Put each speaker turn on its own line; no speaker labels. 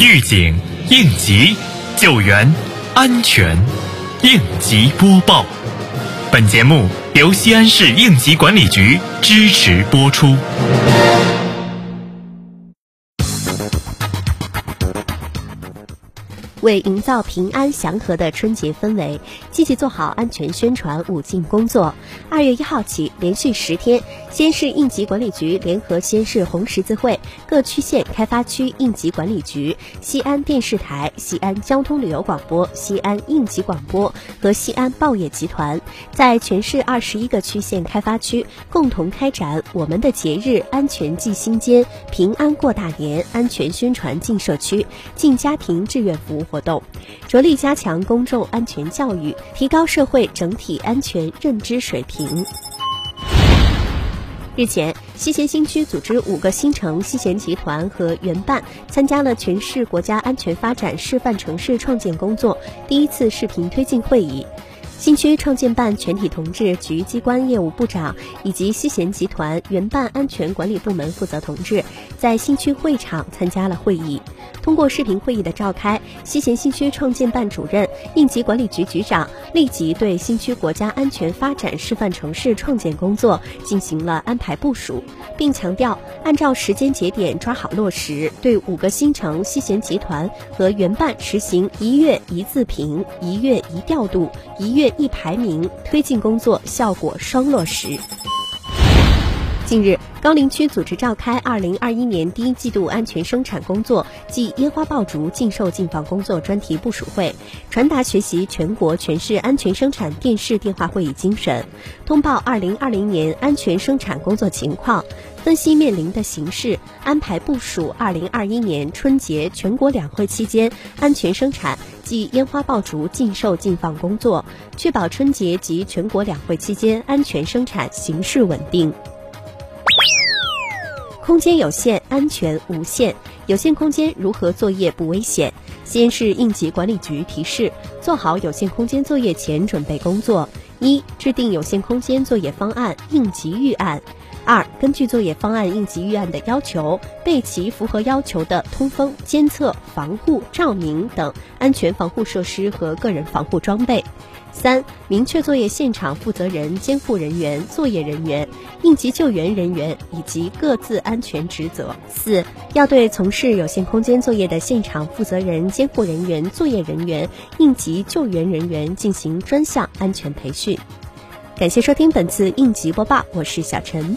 预警、应急、救援、安全，应急播报。本节目由西安市应急管理局支持播出。
为营造平安祥和的春节氛围，积极做好安全宣传五禁工作。二月一号起，连续十天，西安市应急管理局联合西安市红十字会、各区县开发区应急管理局、西安电视台、西安交通旅游广播、西安应急广播和西安报业集团，在全市二十一个区县开发区共同开展“我们的节日，安全记心间，平安过大年”安全宣传进社区、进家庭志愿服务。活动，着力加强公众安全教育，提高社会整体安全认知水平。日前，西咸新区组织五个新城西咸集团和原办参加了全市国家安全发展示范城市创建工作第一次视频推进会议。新区创建办全体同志局机关业务部长以及西咸集团原办安全管理部门负责同志在新区会场参加了会议。通过视频会议的召开，西咸新区创建办主任、应急管理局局长立即对新区国家安全发展示范城市创建工作进行了安排部署，并强调按照时间节点抓好落实，对五个新城西咸集团和原办实行一月一自评、一月一调度、一月一排名，推进工作效果双落实。近日，高陵区组织召开二零二一年第一季度安全生产工作暨烟花爆竹禁售禁放工作专题部署会，传达学习全国全市安全生产电视电话会议精神，通报二零二零年安全生产工作情况，分析面临的形势，安排部署二零二一年春节全国两会期间安全生产暨烟花爆竹禁售禁放工作，确保春节及全国两会期间安全生产形势稳定。空间有限，安全无限。有限空间如何作业不危险？西安市应急管理局提示：做好有限空间作业前准备工作。一、制定有限空间作业方案应急预案；二、根据作业方案应急预案的要求，备齐符合要求的通风、监测、防护、照明等安全防护设施和个人防护装备。三、明确作业现场负责人、监护人员、作业人员、应急救援人员以及各自安全职责。四、要对从事有限空间作业的现场负责人、监护人员、作业人员、应急救援人员进行专项安全培训。感谢收听本次应急播报，我是小陈。